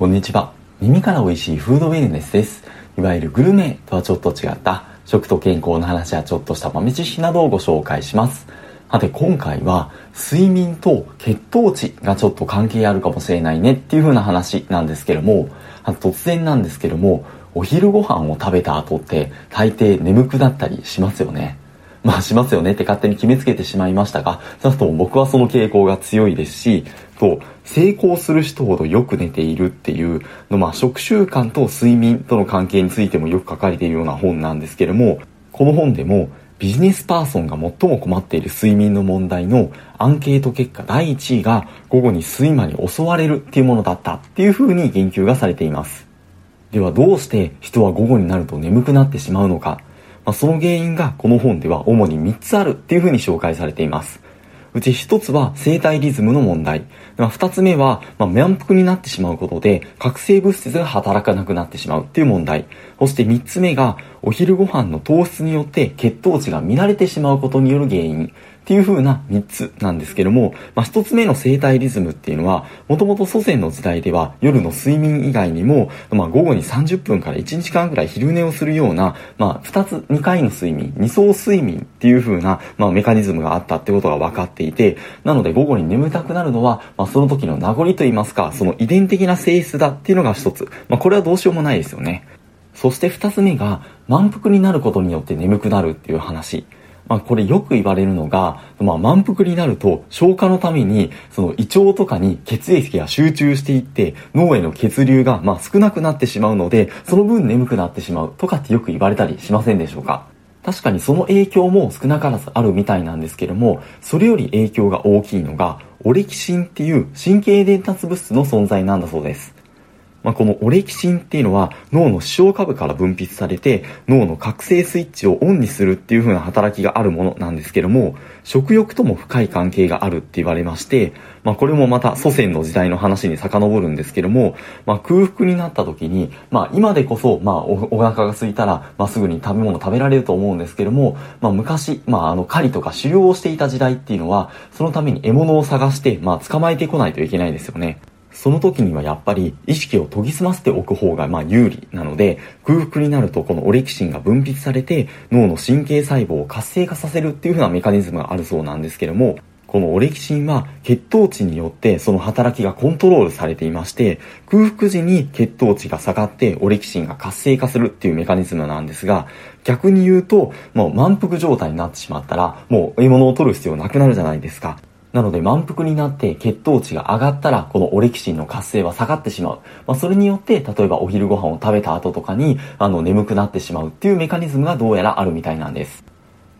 こんにちは。耳から美味しいフードウェルネスです。いわゆるグルメとはちょっと違った食と健康の話やちょっとした豆知識などをご紹介します。さて今回は睡眠と血糖値がちょっと関係あるかもしれないねっていう風な話なんですけども、突然なんですけども、お昼ご飯を食べた後って大抵眠くなったりしますよね。まあしますよねって勝手に決めつけてしまいましたが、少なくとも僕はその傾向が強いですし、と、成功する人ほどよく寝ているっていうの、まあ食習慣と睡眠との関係についてもよく書かれているような本なんですけれども、この本でもビジネスパーソンが最も困っている睡眠の問題のアンケート結果第1位が午後に睡魔に襲われるっていうものだったっていう風に言及がされています。ではどうして人は午後になると眠くなってしまうのかまあ、その原因がこの本では主に3つあるっていうふうに紹介されています。うち1つは生体リズムの問題。まあ、2つ目は、まあ、満腹になってしまうことで、覚醒物質が働かなくなってしまうっていう問題。そして3つ目が、お昼ご飯の糖質によって血糖値が乱れてしまうことによる原因。っていう風な3つなんですけども、まあ、1つ目の生体リズムっていうのは、もともと祖先の時代では夜の睡眠以外にも、まあ、午後に30分から1時間ぐらい昼寝をするような、まあ、2つ、2回の睡眠、2層睡眠っていう風な、まあ、メカニズムがあったってことが分かっていて、なので午後に眠たくなるのは、まあ、その時の名残といいますか、その遺伝的な性質だっていうのが1つ。まあ、これはどうしようもないですよね。そして2つ目が、満腹になることによって眠くなるっていう話。まあ、これよく言われるのが、まあ、満腹になると消化のために、その胃腸とかに血液が集中していって、脳への血流がまあ少なくなってしまうので、その分眠くなってしまうとかってよく言われたりしませんでしょうか？確かにその影響も少なからずあるみたいなんですけども、それより影響が大きいのが、オレキシンっていう神経伝達物質の存在なんだそうです。まあ、このオレキシンっていうのは脳の視床下部から分泌されて脳の覚醒スイッチをオンにするっていう風な働きがあるものなんですけども食欲とも深い関係があるって言われまして、まあ、これもまた祖先の時代の話に遡るんですけども、まあ、空腹になった時に、まあ、今でこそ、まあお、お腹が空いたら、まあ、すぐに食べ物食べられると思うんですけども、まあ、昔、まあ、あの狩りとか狩猟をしていた時代っていうのはそのために獲物を探して、まあ、捕まえてこないといけないですよね。その時にはやっぱり意識を研ぎ澄ませておく方がまあ有利なので、空腹になるとこのオレキシンが分泌されて脳の神経細胞を活性化させるっていう風なメカニズムがあるそうなんですけども、このオレキシンは血糖値によってその働きがコントロールされていまして、空腹時に血糖値が下がってオレキシンが活性化するっていうメカニズムなんですが、逆に言うと、もう満腹状態になってしまったら、もう獲物を取る必要なくなるじゃないですか。なので満腹になって血糖値が上がったら、このオレキシンの活性は下がってしまう。まあ、それによって、例えばお昼ご飯を食べた後とかに、あの、眠くなってしまうっていうメカニズムがどうやらあるみたいなんです。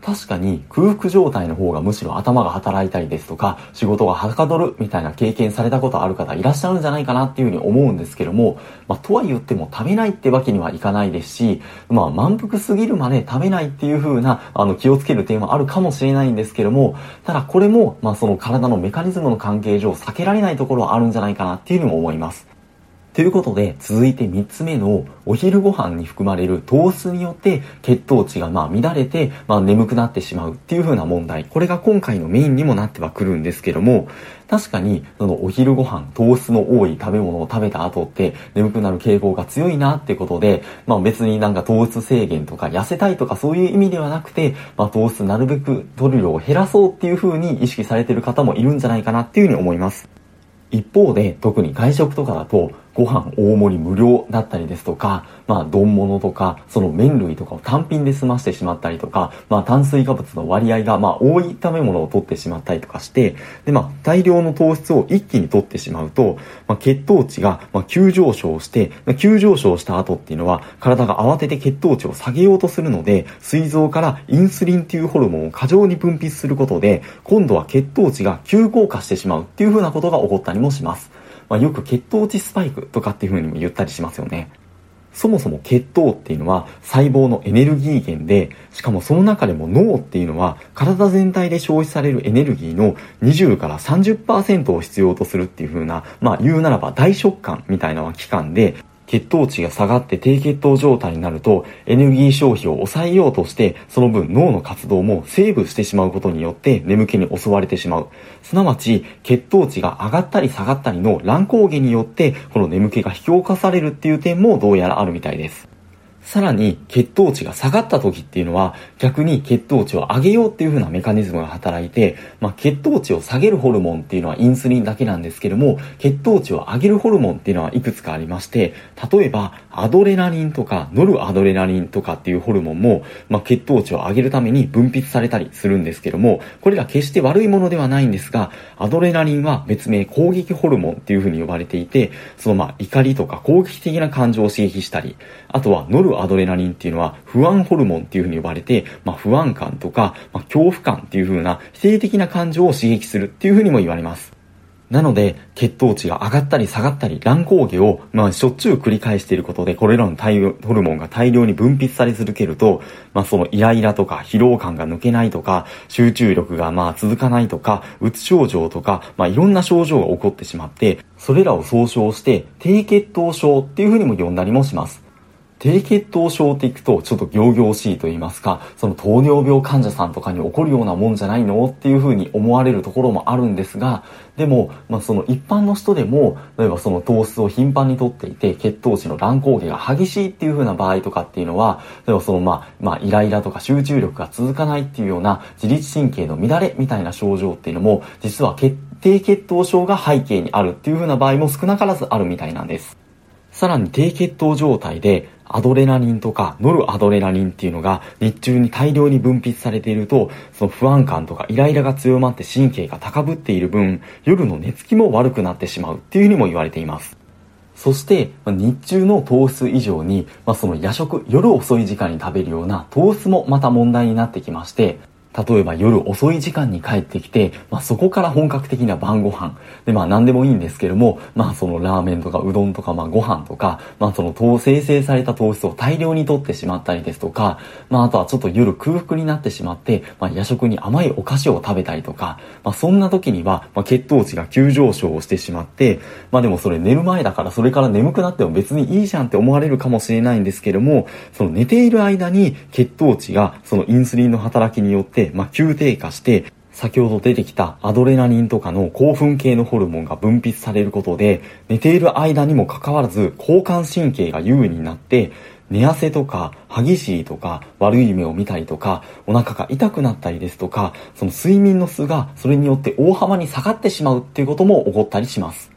確かに空腹状態の方がむしろ頭が働いたりですとか仕事がはかどるみたいな経験されたことある方いらっしゃるんじゃないかなっていうふうに思うんですけども、まあ、とは言っても食べないってわけにはいかないですし、まあ、満腹すぎるまで食べないっていう風なあの気をつける点はあるかもしれないんですけどもただこれも、まあ、その体のメカニズムの関係上避けられないところはあるんじゃないかなっていうふうにも思います。ということで、続いて3つ目のお昼ご飯に含まれる糖質によって血糖値がまあ乱れて、まあ眠くなってしまうっていう風な問題。これが今回のメインにもなってはくるんですけども、確かにそのお昼ご飯、糖質の多い食べ物を食べた後って眠くなる傾向が強いなってことで、まあ別になんか糖質制限とか痩せたいとかそういう意味ではなくて、まあ糖質なるべく取る量を減らそうっていう風に意識されてる方もいるんじゃないかなっていう風に思います。一方で特に外食とかだとご飯大盛り無料だったりですとか、まあ、丼物とか、その麺類とかを単品で済ましてしまったりとか、まあ、炭水化物の割合が、まあ、多い食べ物を取ってしまったりとかして、で、まあ、大量の糖質を一気に取ってしまうと、まあ、血糖値が、まあ、急上昇して、急上昇した後っていうのは、体が慌てて血糖値を下げようとするので、膵臓からインスリンっていうホルモンを過剰に分泌することで、今度は血糖値が急降下してしまうっていう風なことが起こったりもします。まあ、よく血糖値スパイクとかっていう風にも言ったりしますよね。そもそも血糖っていうのは細胞のエネルギー源で、しかもその中でも脳っていうのは体全体で消費されるエネルギーの20から30%を必要とするっていう風な、まあ言うならば大食感みたいな期間で、血糖値が下がって低血糖状態になるとエネルギー消費を抑えようとしてその分脳の活動もセーブしてしまうことによって眠気に襲われてしまう。すなわち血糖値が上がったり下がったりの乱高下によってこの眠気が引き起こされるっていう点もどうやらあるみたいです。さらに血糖値が下がった時っていうのは逆に血糖値を上げようっていう風なメカニズムが働いて、まあ、血糖値を下げるホルモンっていうのはインスリンだけなんですけども血糖値を上げるホルモンっていうのはいくつかありまして例えばアドレナリンとかノルアドレナリンとかっていうホルモンも、まあ、血糖値を上げるために分泌されたりするんですけどもこれら決して悪いものではないんですがアドレナリンは別名攻撃ホルモンっていう風に呼ばれていてそのまあ怒りとか攻撃的な感情を刺激したりあとはノルアドレナリンっていうのは不安ホルモンっていう風に呼ばれて、まあ、不安感とか、まあ、恐怖感っていう風な否定的な感情を刺激するっていう風にも言われます。なので、血糖値が上がったり下がったり、乱高下を、まあ、しょっちゅう繰り返していることで、これらの体ホルモンが大量に分泌され続けると、まあ、そのイライラとか疲労感が抜けないとか、集中力がまあ続かないとか、うつ症状とか、まあ、いろんな症状が起こってしまって、それらを総称して、低血糖症っていうふうにも呼んだりもします。低血糖症っていくとちょっと行々しいと言いますか、その糖尿病患者さんとかに起こるようなもんじゃないのっていうふうに思われるところもあるんですが、でも、まあ、その一般の人でも、例えばその糖質を頻繁にとっていて、血糖値の乱高下が激しいっていう風な場合とかっていうのは、例えばそのまあ、まあ、イライラとか集中力が続かないっていうような自律神経の乱れみたいな症状っていうのも、実は低血糖症が背景にあるっていう風な場合も少なからずあるみたいなんです。さらに低血糖状態でアドレナリンとかノルアドレナリンっていうのが日中に大量に分泌されていると、その不安感とかイライラが強まって神経が高ぶっている分、夜の寝つきも悪くなってしまうっていうふうにも言われています。そして、日中の糖質以上に、まあ、その夜食、夜遅い時間に食べるような糖質もまた問題になってきまして、例えば夜遅い時間に帰ってきて、まあ、そこから本格的な晩ご飯。で、まあ何でもいいんですけども、まあそのラーメンとかうどんとか、まあご飯とか、まあその糖生成された糖質を大量に取ってしまったりですとか、まああとはちょっと夜空腹になってしまって、まあ夜食に甘いお菓子を食べたりとか、まあそんな時には、まあ血糖値が急上昇をしてしまって、まあでもそれ寝る前だからそれから眠くなっても別にいいじゃんって思われるかもしれないんですけども、その寝ている間に血糖値がそのインスリンの働きによって、まあ、急低下して、先ほど出てきたアドレナリンとかの興奮系のホルモンが分泌されることで、寝ている間にもかかわらず交感神経が優位になって、寝汗とか、激しいとか、悪い夢を見たりとか、お腹が痛くなったりですとか、その睡眠の質がそれによって大幅に下がってしまうっていうことも起こったりします。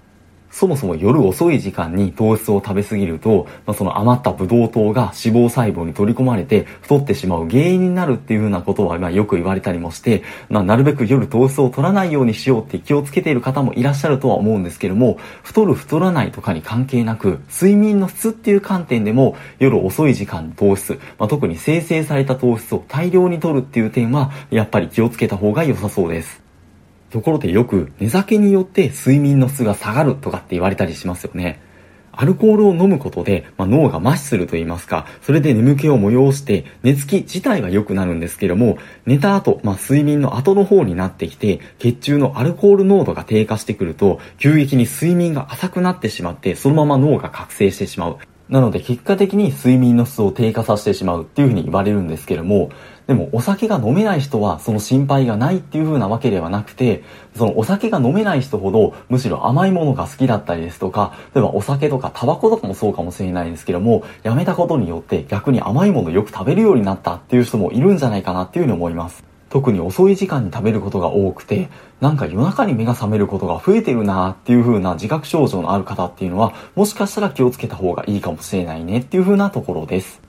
そもそも夜遅い時間に糖質を食べ過ぎると、まあ、その余ったブドウ糖が脂肪細胞に取り込まれて太ってしまう原因になるっていうふうなことは、まあ、よく言われたりもして、まあ、なるべく夜糖質を取らないようにしようって気をつけている方もいらっしゃるとは思うんですけども、太る太らないとかに関係なく、睡眠の質っていう観点でも夜遅い時間糖質、まあ、特に生成された糖質を大量に取るっていう点は、やっぱり気をつけた方が良さそうです。ところでよく寝酒によって睡眠の質が下がるとかって言われたりしますよね。アルコールを飲むことで、まあ、脳が麻痺すると言いますか、それで眠気を催して寝つき自体は良くなるんですけども、寝た後、まあ、睡眠の後の方になってきて、血中のアルコール濃度が低下してくると、急激に睡眠が浅くなってしまって、そのまま脳が覚醒してしまう。なので結果的に睡眠の質を低下させてしまうっていうふうに言われるんですけども、でもお酒が飲めない人はその心配がないっていう風なわけではなくて、そのお酒が飲めない人ほどむしろ甘いものが好きだったりですとか、例えばお酒とかタバコとかもそうかもしれないですけども、やめたことによって逆に甘いものよく食べるようになったっていう人もいるんじゃないかなっていうふうに思います。特に遅い時間に食べることが多くて、なんか夜中に目が覚めることが増えてるなっていう風な自覚症状のある方っていうのは、もしかしたら気をつけた方がいいかもしれないねっていう風なところです。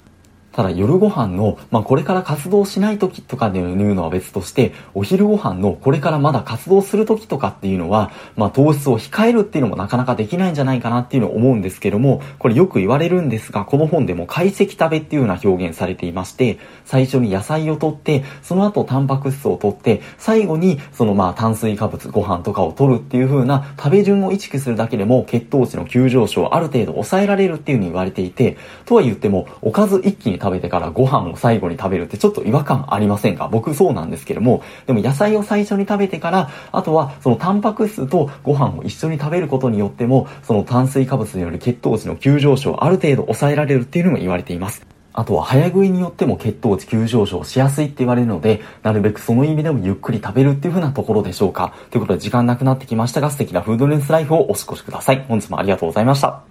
ただ夜ご飯の、まあ、これから活動しない時とかで言うのは別として、お昼ご飯のこれからまだ活動する時とかっていうのは、まあ、糖質を控えるっていうのもなかなかできないんじゃないかなっていうのを思うんですけども、これよく言われるんですが、この本でも解析食べっていうような表現されていまして、最初に野菜をとって、その後タンパク質をとって、最後にそのまあ炭水化物、ご飯とかを取るっていう風な食べ順を意識するだけでも血糖値の急上昇をある程度抑えられるっていう風に言われていて、とは言っても、おかず一気に食べてからご飯を最後に食べるってちょっと違和感ありませんか？僕そうなんですけども、でも野菜を最初に食べてから、あとはそのタンパク質とご飯を一緒に食べることによっても、その炭水化物による血糖値の急上昇をある程度抑えられるっていうのも言われています。あとは早食いによっても血糖値急上昇しやすいって言われるので、なるべくその意味でもゆっくり食べるっていう風なところでしょうか？ということで時間なくなってきましたが、素敵なフードレンスライフをお過ごしください。本日もありがとうございました。